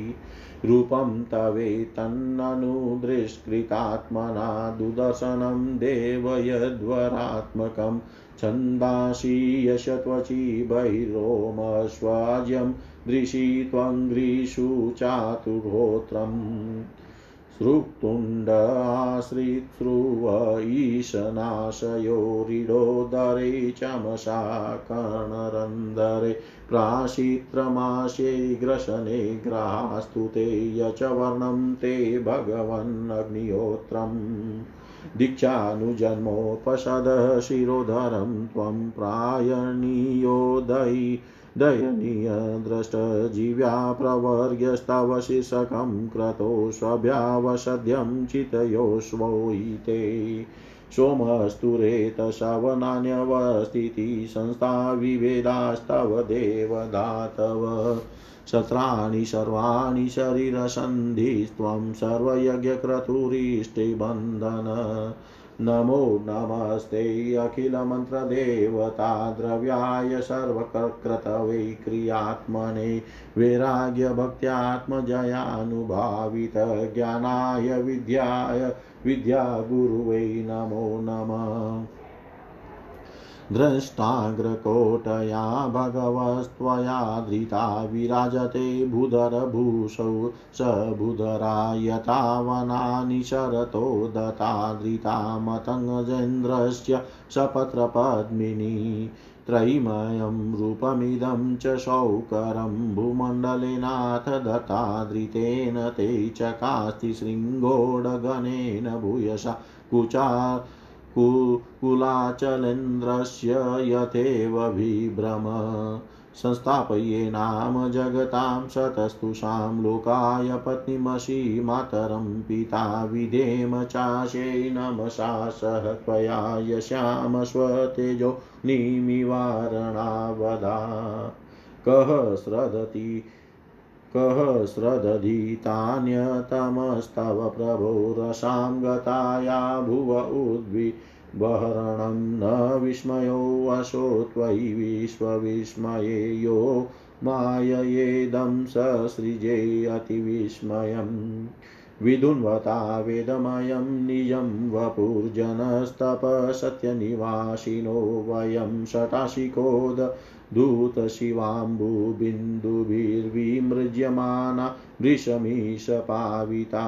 रूपं तवेतन्ननुदृष्कृतात्मना दुदर्शनं देव यद्वरात्मकं छन्दांसि यशत्वचि बहिरोमस्वाज्यं दृशि त्वङ्घ्रिषु चातुर्होत्रम्। सृक्तुण्ड आश्रित्रुव ईशनाशयोरिडोदरे चमसा प्राशित्रमाशे ग्रशने ग्रास्तु ते यच ते भगवन्नग्निहोत्रम् दीक्षानुजन्मोपसदः शिरोधरं त्वं प्रायणीयोदयि दयनीयद्रष्टजीव्या प्रवर्ग्यस्तव शीर्षकं क्रतो स्वभ्यावसद्यं चितयोष्वोयिते सोमस्तुरेतशवनान्यवस्थितिः संस्था विवेदास्तव देवदातव। शस्त्राणि सर्वाणि शरीरसन्धिस्त्वं सर्वयज्ञक्रतुरिष्टिबन्धन। नमो नमस्ते अखिलमन्त्रदेवता द्रव्याय सर्वक्रतवे क्रियात्मने वैराग्यभक्त्यात्मजयानुभावितज्ञानाय विद्याय विद्यागुरुवै नमो नमः। द्रष्टाग्रकोटया भगवस्त्वया धृता विराजते भूधरभूषौ स भूधरा यथावनानि शरतो दता धृता मतङ्गजेन्द्रस्य सपत्रपद्मिनी त्रयीमयं रूपमिदं च शौकरं भूमण्डलेनाथ दत्ताधृतेन ते चकास्ति शृङ्गोडगणेन भूयसा कुचा कुलाचलेन्द्रस्य यथेव विभ्रम। संस्थापये नाम जगतां शतस्तुषां लोकाय पत्नीमसि मातरं पिता विधेम चाशे नमसा सह त्वया यस्याम स्वतेजो निमिवारणावदा। कः श्रदति कः श्रदधीतान्यतमस्तव प्रभो रसां गताया भुव उद्विबहरणं न विस्मयोऽशो त्वयि विश्वविस्मये यो माययेदं ससृजे अतिविस्मयम् विधुन्वता वेदमयं निजं वपुर्जनस्तपसत्यनिवासिनो वयं शटाशिकोद दूतशिवाम्बुबिन्दुभिर्विमृज्यमाना वृषमीशपाविता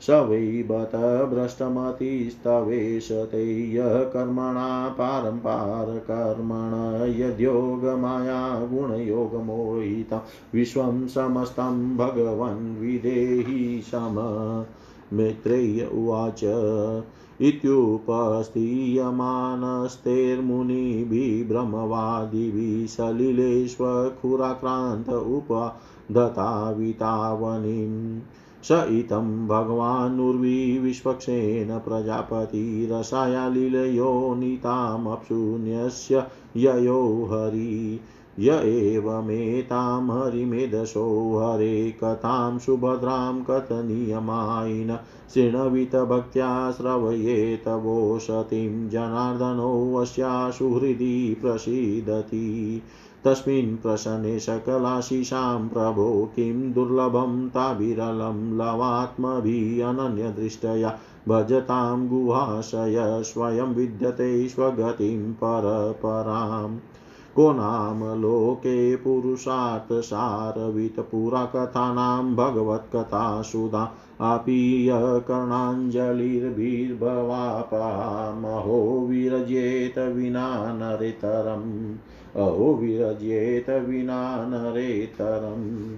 स वै बत भ्रष्टमतिस्तवेश ते यः कर्मणा पारम्पारकर्मण यद्योगमाया गुणयोगमोहितं। विश्वं समस्तं भगवन् विदेहि सम। मैत्रेय उवाच। इत्युपस्थीयमानस्तैर्मुनिभिः सलिलेष्वखुराक्रान्त उपदतावितावनीम् स इतं भगवानुर्विविश्वक्षेण प्रजापतिरसायालीलयोनितामप्सुन्यस्य ययो हरि। य एवमेतां हरिमेधसो हरे कथां सुभद्रां कथनीयमायिन। शृण्वितभक्त्या श्रवयेत वो सतीं जनार्दनोऽस्यासु हृदि प्रसीदति। तस्मिन् प्रसन्ने सकलाशिषां प्रभो किं दुर्लभं ताभिरलं लवात्मभिः भजतां गुहाशय स्वयं विद्यते स्वगतिं परपराम् को नाम लोके पुरुषार्थसारवितपुराकथानां भगवत्कथा सुधा आपीय कर्णाञ्जलिर्भिर्भवापामहो विरजेत विना नरेतरम्। विरजेत विना नरेतरम्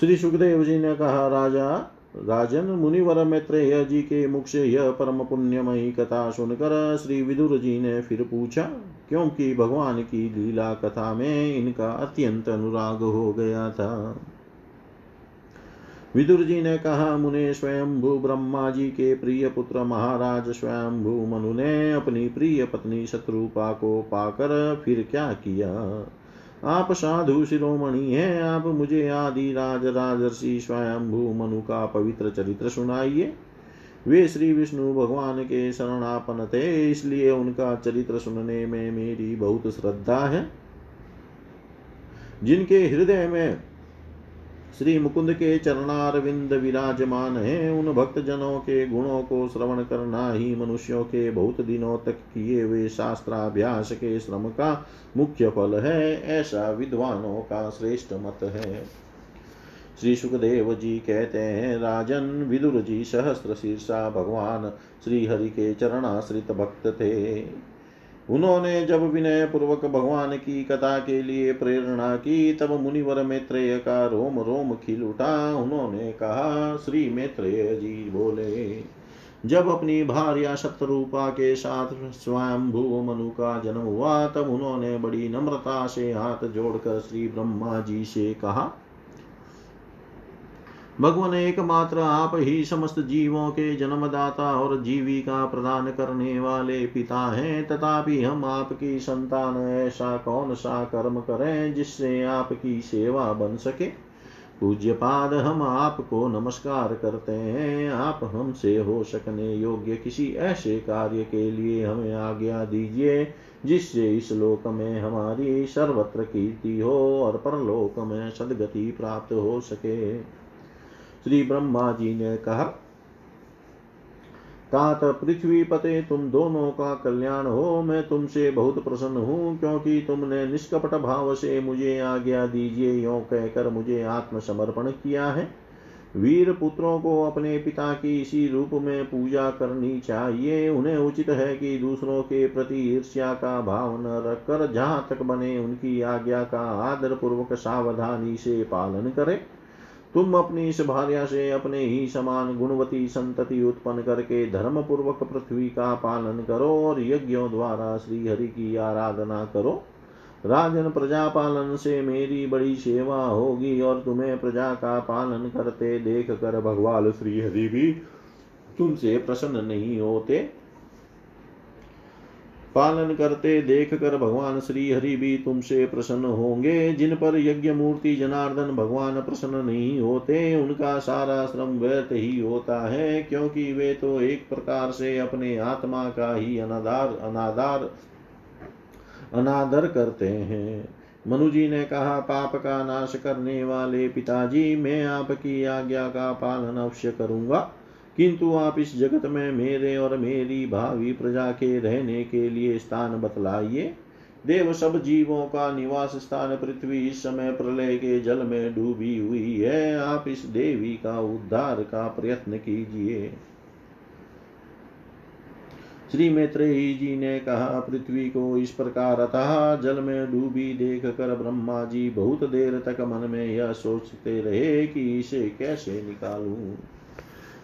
श्री सुखदेव जी ने कहा, राजा, राजन, मुनिवर मैत्रेय जी के मुख से यह परम पुण्यमयी कथा सुनकर श्री विदुर जी ने फिर पूछा, क्योंकि भगवान की लीला कथा में इनका अत्यंत अनुराग हो गया था। विदुर जी ने कहा मुने स्वयंभू ब्रह्मा जी के प्रिय पुत्र महाराज स्वयंभू मनु ने अपनी प्रिय पत्नी शत्रुपा को पाकर फिर क्या किया? आप साधु शिरोमणि हैं, आप मुझे आदि राज राजर्षि स्वयंभू मनु का पवित्र चरित्र सुनाइए। वे श्री विष्णु भगवान के शरणापन थे, इसलिए उनका चरित्र सुनने में मेरी बहुत श्रद्धा है। जिनके हृदय में श्री मुकुंद के चरणारविंद विराजमान है। उन भक्त जनों के गुणों को श्रवण करना ही मनुष्यों के बहुत दिनों तक किए हुए शास्त्राभ्यास के श्रम का मुख्य फल है। ऐसा विद्वानों का श्रेष्ठ मत है। श्री सुखदेव जी कहते हैं, राजन विदुर जी सहस्त्र शीर्षा भगवान श्री हरि के चरणाश्रित भक्त थे। उन्होंने जब विनय पूर्वक भगवान की कथा के लिए प्रेरणा की, तब मुनिवर मैत्रेय का रोम रोम खिल उठा। उन्होंने कहा, श्री मैत्रेय जी, बोले, जब अपनी भार्या शत्रुपा के साथ स्वयंभू मनु का जन्म हुआ, तब उन्होंने बड़ी नम्रता से हाथ जोड़कर श्री ब्रह्मा जी से कहा भगवान एकमात्र आप ही समस्त जीवों के जन्मदाता और जीविका प्रदान करने वाले पिता हैं। तथापि हम आपकी संतान, ऐसा कौन सा कर्म करें जिससे आपकी सेवा बन सके? पूज्य पाद हम आपको नमस्कार करते हैं। आप हमसे हो सकने योग्य किसी ऐसे कार्य के लिए हमें आज्ञा दीजिए, जिससे इस लोक में हमारी सर्वत्र कीर्ति हो और परलोक में सदगति प्राप्त हो सके। श्री ब्रह्मा जी ने कहा तात पृथ्वी पते तुम दोनों का कल्याण हो, मैं तुमसे बहुत प्रसन्न हूँ, क्योंकि तुमने निष्कपट भाव से मुझे आज्ञा दीजिए, यो कहकर मुझे आत्मसमर्पण किया है। वीर पुत्रों को अपने पिता की इसी रूप में पूजा करनी चाहिए। उन्हें उचित है कि दूसरों के प्रति ईर्ष्या का भाव न रखकर जहाँ तक बने उनकी आज्ञा का आदर पूर्वक सावधानी से पालन करें। तुम अपनी इस भार्या से अपने ही समान गुणवती संतति उत्पन्न करके धर्म पूर्वक पृथ्वी का पालन करो और यज्ञों द्वारा श्री हरि की आराधना करो। राजन प्रजा पालन से मेरी बड़ी सेवा होगी और तुम्हें प्रजा का पालन करते देख कर भगवान श्री हरि भी तुमसे प्रसन्न नहीं होते। पालन करते देख कर भगवान श्री हरि भी तुमसे प्रसन्न होंगे। जिन पर यज्ञ मूर्ति जनार्दन भगवान प्रसन्न नहीं होते, उनका सारा श्रम व्यर्थ ही होता है, क्योंकि वे तो एक प्रकार से अपने आत्मा का ही अनादार अनादार अनादर करते हैं। मनुजी ने कहा, पाप का नाश करने वाले पिताजी, मैं आपकी आज्ञा का पालन अवश्य करूँगा। किंतु आप इस जगत में मेरे और मेरी भावी प्रजा के रहने के लिए स्थान बतलाइए। देव सब जीवों का निवास स्थान पृथ्वी इस समय प्रलय के जल में डूबी हुई है। आप इस देवी का उद्धार का प्रयत्न कीजिए। श्री मैत्रेयी जी ने कहा, पृथ्वी को इस प्रकार अतः जल में डूबी देख कर ब्रह्मा जी बहुत देर तक मन में यह सोचते रहे कि इसे कैसे निकालूं?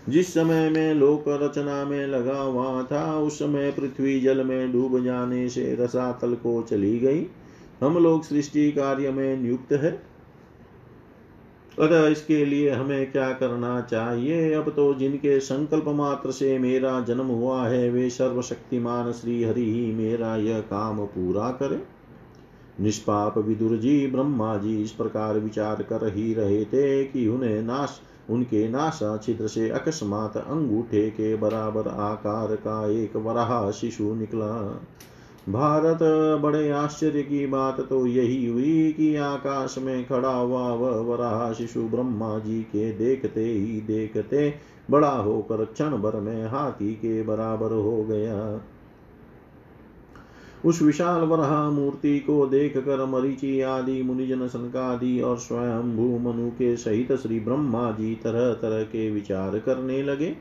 जिस समय में लोक रचना में लगा हुआ था, उस समय पृथ्वी जल में डूब जाने से रसातल को चली गई। हम लोग सृष्टि कार्य में नियुक्त है। अतः इसके लिए हमें क्या करना चाहिए? अब तो जिनके संकल्प मात्र से मेरा जन्म हुआ है, वे सर्वशक्तिमान श्री हरि ही मेरा यह काम पूरा करे। निष्पाप विदुर जी ब्रह्मा जी इस प्रकार विचार कर ही रहे थे कि उन्हें नाश उनके नासा छिद्र से अकस्मात अंगूठे के बराबर आकार का एक वराह शिशु निकला। भारत, बड़े आश्चर्य की बात तो यही हुई कि आकाश में खड़ा हुआ वह वराह शिशु ब्रह्मा जी के देखते ही देखते बड़ा होकर क्षण भर में हाथी के बराबर हो गया। उस विशाल वराह मूर्ति को देख कर मरीचि आदि, मुनिजन सनकादि और स्वयं मनु के सहित श्री ब्रह्मा जी तरह तरह के विचार करने लगे।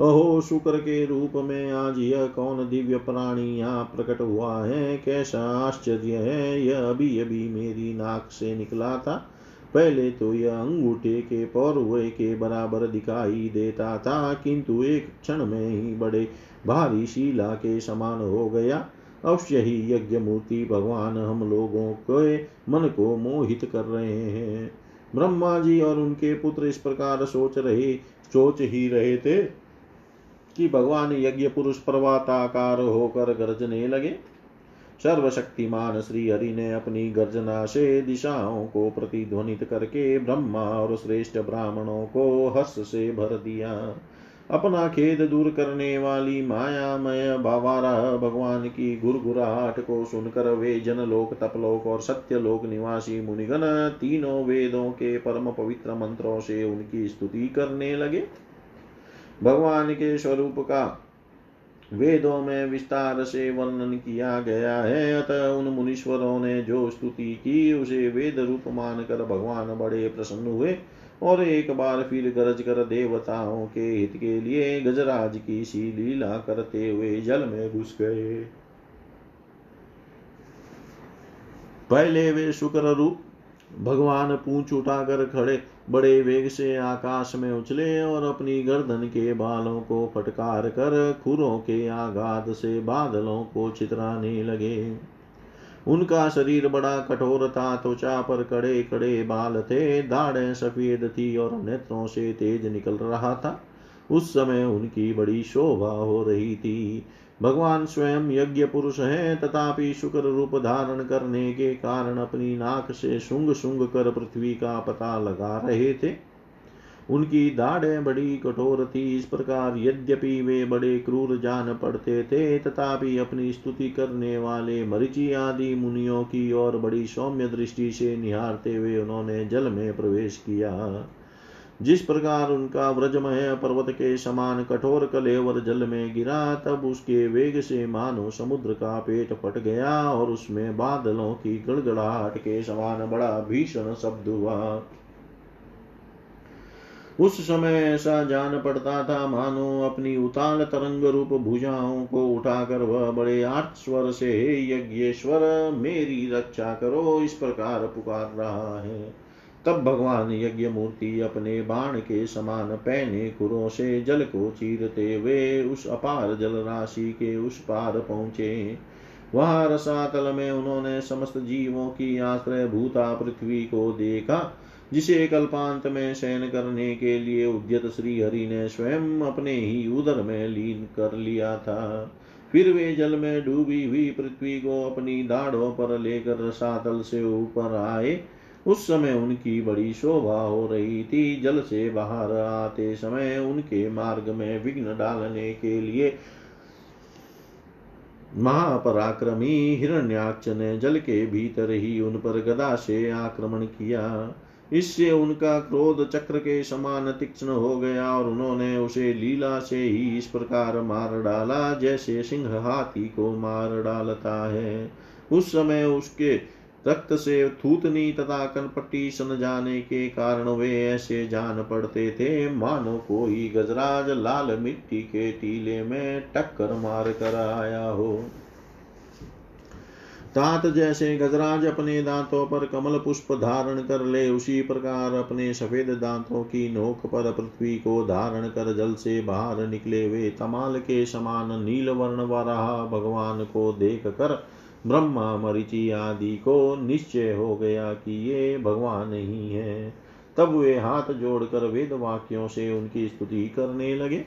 अहो शुक्र के रूप में आज यह कौन दिव्य प्राणी यहाँ प्रकट हुआ है? कैसा आश्चर्य है, यह अभी अभी मेरी नाक से निकला था। पहले तो यह अंगूठे के पौरुए के बराबर दिखाई देता था, किंतु एक क्षण में ही बड़े भारी शिला के समान हो गया। अवश्य ही यज्ञ मूर्ति भगवान हम लोगों के मन को मोहित कर रहे हैं। ब्रह्मा जी और उनके पुत्र इस प्रकार सोच रहे, सोच ही रहे थे कि भगवान यज्ञ पुरुष पर्वताकार होकर गर्जने लगे। सर्वशक्तिमान श्री हरि ने अपनी गर्जना से दिशाओं को प्रतिध्वनित करके ब्रह्मा और श्रेष्ठ ब्राह्मणों को हर्ष से भर दिया। अपना खेद दूर करने वाली मायामय बावारा भगवान की गुरगुराहट को सुनकर वे जनलोक, तपलोक और सत्यलोक निवासी मुनिगण तीनों वेदों के परम पवित्र मंत्रों से उनकी स्तुति करने लगे। भगवान के स्वरूप का वेदों में विस्तार से वर्णन किया गया है। अतः उन मुनीश्वरों ने जो स्तुति की, उसे वेद रूप मानकर भगवान बड़े प्रसन्न हुए। और एक बार फिर गरज कर देवताओं के हित के लिए गजराज की सी लीला करते हुए जल में घुस गए। पहले वे शुक्र रूप भगवान पूछ उठाकर खड़े, बड़े वेग से आकाश में उछले और अपनी गर्दन के बालों को फटकार कर खुरों के आघात से बादलों को चितराने लगे। उनका शरीर बड़ा कठोर था त्वचा पर कड़े कड़े बाल थे, दाढ़ें सफ़ेद थी और नेत्रों से तेज निकल रहा था। उस समय उनकी बड़ी शोभा हो रही थी। भगवान स्वयं यज्ञ पुरुष है, तथापि शुक्र रूप धारण करने के कारण अपनी नाक से सुंग सुंग कर पृथ्वी का पता लगा रहे थे। उनकी दाढ़ें बड़ी कठोर थी। इस प्रकार यद्यपि वे बड़े क्रूर जान पड़ते थे, तथापि अपनी स्तुति करने वाले मरिचि आदि मुनियों की ओर बड़ी सौम्य दृष्टि से निहारते हुए उन्होंने जल में प्रवेश किया। जिस प्रकार उनका व्रजमय पर्वत के समान कठोर कलेवर जल में गिरा, तब उसके वेग से मानो समुद्र का पेट फट गया और उसमें बादलों की गड़गड़ाहट के समान बड़ा भीषण शब्द हुआ। उस समय ऐसा जान पड़ता था, मानो अपनी उताल तरंग रूप भुजाओं को उठाकर वह बड़े आठ स्वर से, यज्ञेश्वर, मेरी रक्षा करो, इस प्रकार पुकार रहा है। तब भगवान यज्ञ मूर्ति अपने बाण के समान पहने खुरों से जल को चीरते हुए उस अपार जल राशि के उस पार पहुँचे। वहाँ रसातल में उन्होंने समस्त जीवों की आश्रय भूता पृथ्वी को देखा। जिसे कल्पांत में शयन करने के लिए उद्यत श्री हरि ने स्वयं अपने ही उदर में लीन कर लिया था। फिर वे जल में डूबी हुई पृथ्वी को अपनी दाढ़ों पर लेकर रसातल से ऊपर आए। उस समय उनकी बड़ी शोभा हो रही थी। जल से बाहर आते समय उनके मार्ग में विघ्न डालने के लिए महापराक्रमी हिरण्याक्ष ने जल के भीतर ही उन पर गदा से आक्रमण किया। इससे उनका क्रोध चक्र के समान तीक्ष्ण हो गया और उन्होंने उसे लीला से ही इस प्रकार मार डाला जैसे सिंह हाथी को मार डालता है। उस समय उसके रक्त से थूतनी तथा कनपट्टी सन जाने के कारण वे ऐसे जान पड़ते थे, मानो कोई गजराज लाल मिट्टी के टीले में टक्कर मार कर आया हो। तात जैसे गजराज अपने दांतों पर कमल पुष्प धारण कर ले, उसी प्रकार अपने सफ़ेद दांतों की नोक पर पृथ्वी को धारण कर जल से बाहर निकले हुए तमाल के समान नील वर्ण वराह भगवान को देख कर ब्रह्मा मरिचि आदि को निश्चय हो गया कि ये भगवान ही है। तब वे हाथ जोड़कर वेद वाक्यों से उनकी स्तुति करने लगे।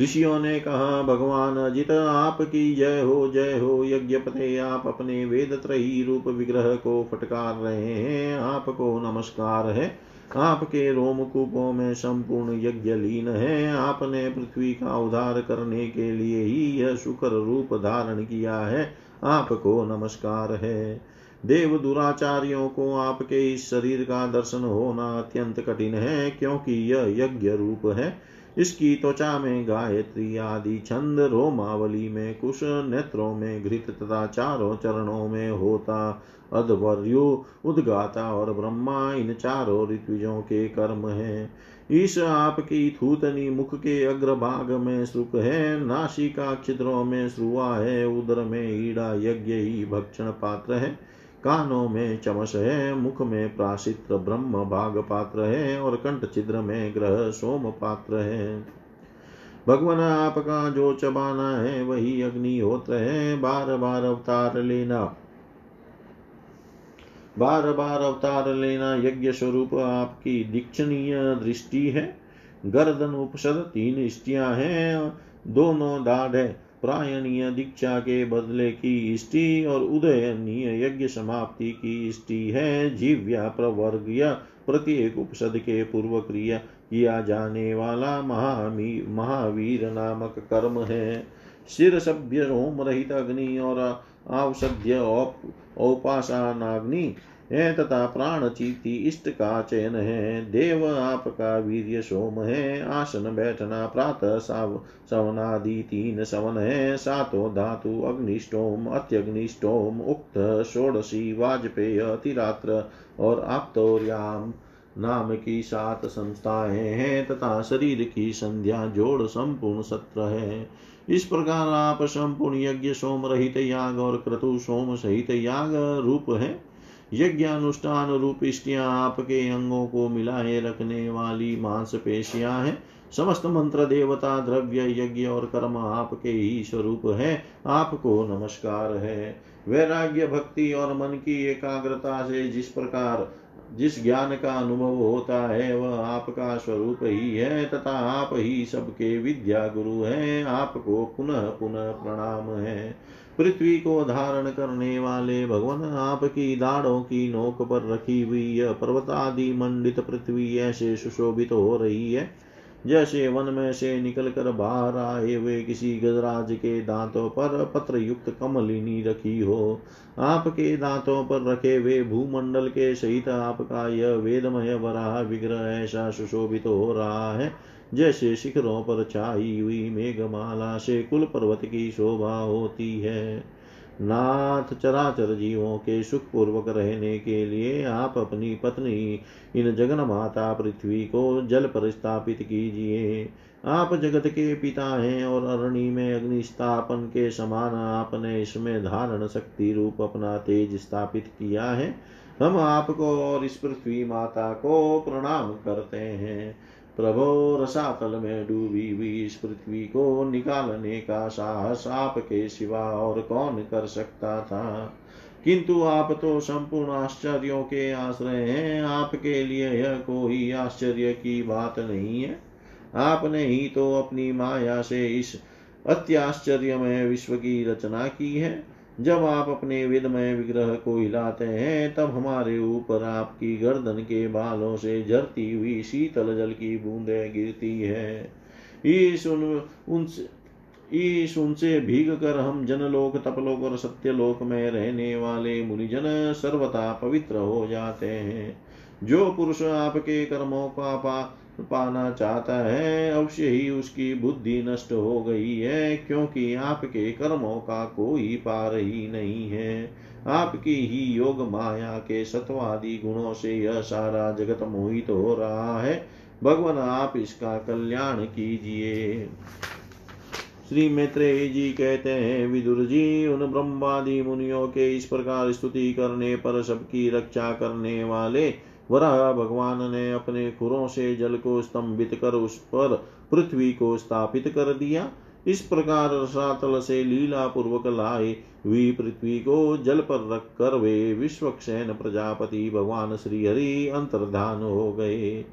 ऋषियों ने कहा, भगवान, अजित, आपकी जय हो जय हो। यज्ञपते आप अपने वेद त्रही रूप विग्रह को फटकार रहे हैं। आपको नमस्कार है। आपके रोमकूपों में संपूर्ण यज्ञ लीन है। आपने पृथ्वी का उद्धार करने के लिए ही यह शुक्र रूप धारण किया है। आपको नमस्कार है। देव दुराचार्यों को आपके इस शरीर का दर्शन होना अत्यंत कठिन है, क्योंकि यह यज्ञ रूप है। इसकी त्वचा में गायत्री आदि छंद रोमावली में, कुश नेत्रों में घृत तथा चारों चरणों में होता। अधवर्यु, उद्गाता और ब्रह्मा, इन चारों ऋत्विजों के कर्म है। ईश आपकी थूतनी मुख के अग्रभाग में श्रुप है नासिका छिद्रों में श्रुआ है, उदर में ईड़ा यज्ञ ही भक्षण पात्र है। कानों में चमस है, मुख में प्राशित्र ब्रह्म भाग पात्र है और कंठ छिद्र में ग्रह सोम पात्र है। भगवान आपका जो चबाना है, वही अग्निहोत्र है। बार बार अवतार लेना। बार बार अवतार लेना यज्ञ स्वरूप आपकी दीक्षणीय दृष्टि है। गर्दन उपसद तीन स्त्रियाँ हैं, दोनों दाढ़ है। प्रायणीय दीक्षा के बदले की इष्टि और उदयनीय यज्ञ समाप्ति की इष्टि है। जीव्या प्रवर्ग प्रत्येक उपसद के पूर्व क्रिया किया जाने वाला महामी, महावीर नामक कर्म है। शिर सभ्य रोम रहित अग्नि और औषध्य औपासनाग्नि है तथा प्राण चीति इष्ट का चयन है। देव आपका वीर्य सोम है। आसन बैठना प्रातः सवनादि तीन सवन है। सातो धातु अग्निष्टोम अत्यग्निष्टोम उक्त षोडशी वाजपेय अतिरात्र और आप्तोर्याम नाम की सात संस्थाएँ हैं तथा शरीर की संध्या जोड़ संपूर्ण सत्र है। इस प्रकार आप संपूर्ण यज्ञ, सोम रहित याग और क्रतु सोम सहित याग रूप है। यज्ञानुष्ठान रूप स्त्रियाँ आपके अंगों को मिलाए रखने वाली मांसपेशियाँ हैं। समस्त मंत्र देवता, द्रव्य, यज्ञ और कर्म आपके ही स्वरूप है। आपको नमस्कार है। वैराग्य, भक्ति और मन की एकाग्रता से जिस प्रकार, जिस ज्ञान का अनुभव होता है, वह आपका स्वरूप ही है, तथा आप ही सबके विद्या गुरु हैं। आपको पुनः पुनः प्रणाम है। पृथ्वी को धारण करने वाले भगवान आपकी दाढ़ों की नोक पर रखी हुई यह पर्वतादि मंडित पृथ्वी ऐसे सुशोभित हो रही है, जैसे वन में से निकल कर बाहर आए हुए किसी गजराज के दांतों पर पत्र युक्त कमलिनी रखी हो। आपके दांतों पर रखे हुए भूमंडल के सहित आपका यह वेदमय, वराह विग्रह ऐसा सुशोभित तो हो रहा है जैसे शिखरों पर छाई हुई मेघमाला से कुल पर्वत की शोभा होती है। नाथ चराचर जीवों के सुखपूर्वक रहने के लिए आप अपनी पत्नी, इन जगन माता पृथ्वी को जल पर स्थापित कीजिए। आप जगत के पिता हैं और अरणी में अग्नि स्थापन के समान आपने इसमें धारण शक्ति रूप अपना तेज स्थापित किया है। हम आपको और इस पृथ्वी माता को प्रणाम करते हैं। प्रभो रसातल में डूबी हुई इस पृथ्वी को निकालने का साहस आपके सिवा और कौन कर सकता था? किंतु आप तो संपूर्ण आश्चर्यों के आश्रय हैं। आपके लिए यह कोई आश्चर्य की बात नहीं है। आपने ही तो अपनी माया से इस अत्याश्चर्य में विश्व की रचना की है। जब आप अपने विदमय विग्रह को हिलाते हैं, तब हमारे ऊपर आपकी गर्दन के बालों से झरती हुई शीतल जल की बूंदे गिरती है। ईश उन उनसे भीग कर हम जनलोक, तपलोक और सत्यलोक में रहने वाले मुनिजन सर्वथा पवित्र हो जाते हैं। जो पुरुष आपके कर्मों का पा पाना चाहता है अवश्य ही उसकी बुद्धि नष्ट हो गई है, क्योंकि आपके कर्मों का कोई पार ही नहीं है। आपकी ही योग माया के सत्वादि गुणों से यह सारा जगत मोहित हो रहा है। भगवान, आप इसका कल्याण कीजिए। श्री मैत्रेय जी कहते हैं, विदुर जी, उन ब्रह्मादि मुनियों के इस प्रकार स्तुति करने पर सबकी रक्षा करने वाले वराह भगवान ने अपने खुरों से जल को स्तंभित कर उस पर पृथ्वी को स्थापित कर दिया। इस प्रकार रसातल से लीला पूर्वक लाए हुई पृथ्वी को जल पर रख कर वे विश्वक्षेन प्रजापति भगवान श्री हरि अंतर्धान हो गए।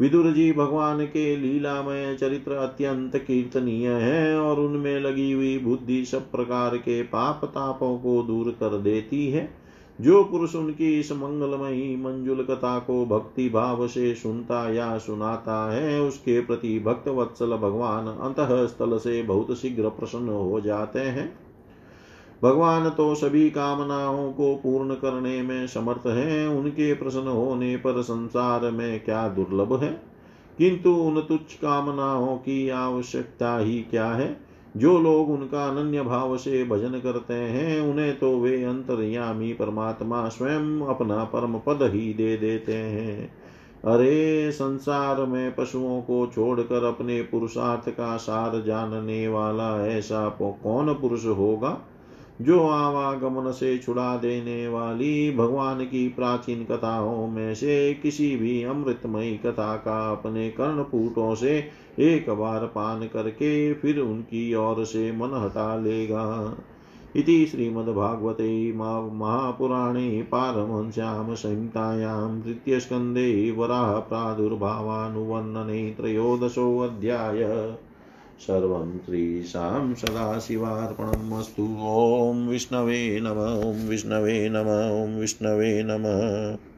विदुर जी भगवान के लीलामय चरित्र अत्यंत कीर्तनीय है और उनमें लगी हुई बुद्धि सब प्रकार के पाप तापों को दूर कर देती है। जो पुरुष उनकी इस मंगलमयी मंजुल कथा को भक्ति भाव से सुनता या सुनाता है, उसके प्रति भक्त वत्सल भगवान अंत स्थल से बहुत शीघ्र प्रसन्न हो जाते हैं। भगवान तो सभी कामनाओं को पूर्ण करने में समर्थ हैं, उनके प्रसन्न होने पर संसार में क्या दुर्लभ है? किंतु उन तुच्छ कामनाओं की आवश्यकता ही क्या है? जो लोग उनका अनन्य भाव से भजन करते हैं, उन्हें तो वे अंतर्यामी परमात्मा स्वयं अपना परम पद ही दे देते हैं। अरे, संसार में पशुओं को छोड़कर अपने पुरुषार्थ का सार जानने वाला ऐसा कौन पुरुष होगा? जो आवागमन से छुड़ा देने वाली भगवान की प्राचीन कथाओं में से किसी भी अमृतमयी कथा का अपने कर्णपूटों से एक बार पान करके फिर उनकी ओर से मन हटा लेगा। इति श्रीमद्भागवते महापुराणे पारमहंस्यां संहितायां तृतीयस्कन्धे वराह प्रादुर्भावानुवर्णने त्रयोदशोऽध्याय। सर्वं त्रीशां सदाशिवार्पणम् अस्तु ॐ विष्णवे नम ॐ विष्णवे नम ॐ विष्णवे नमः।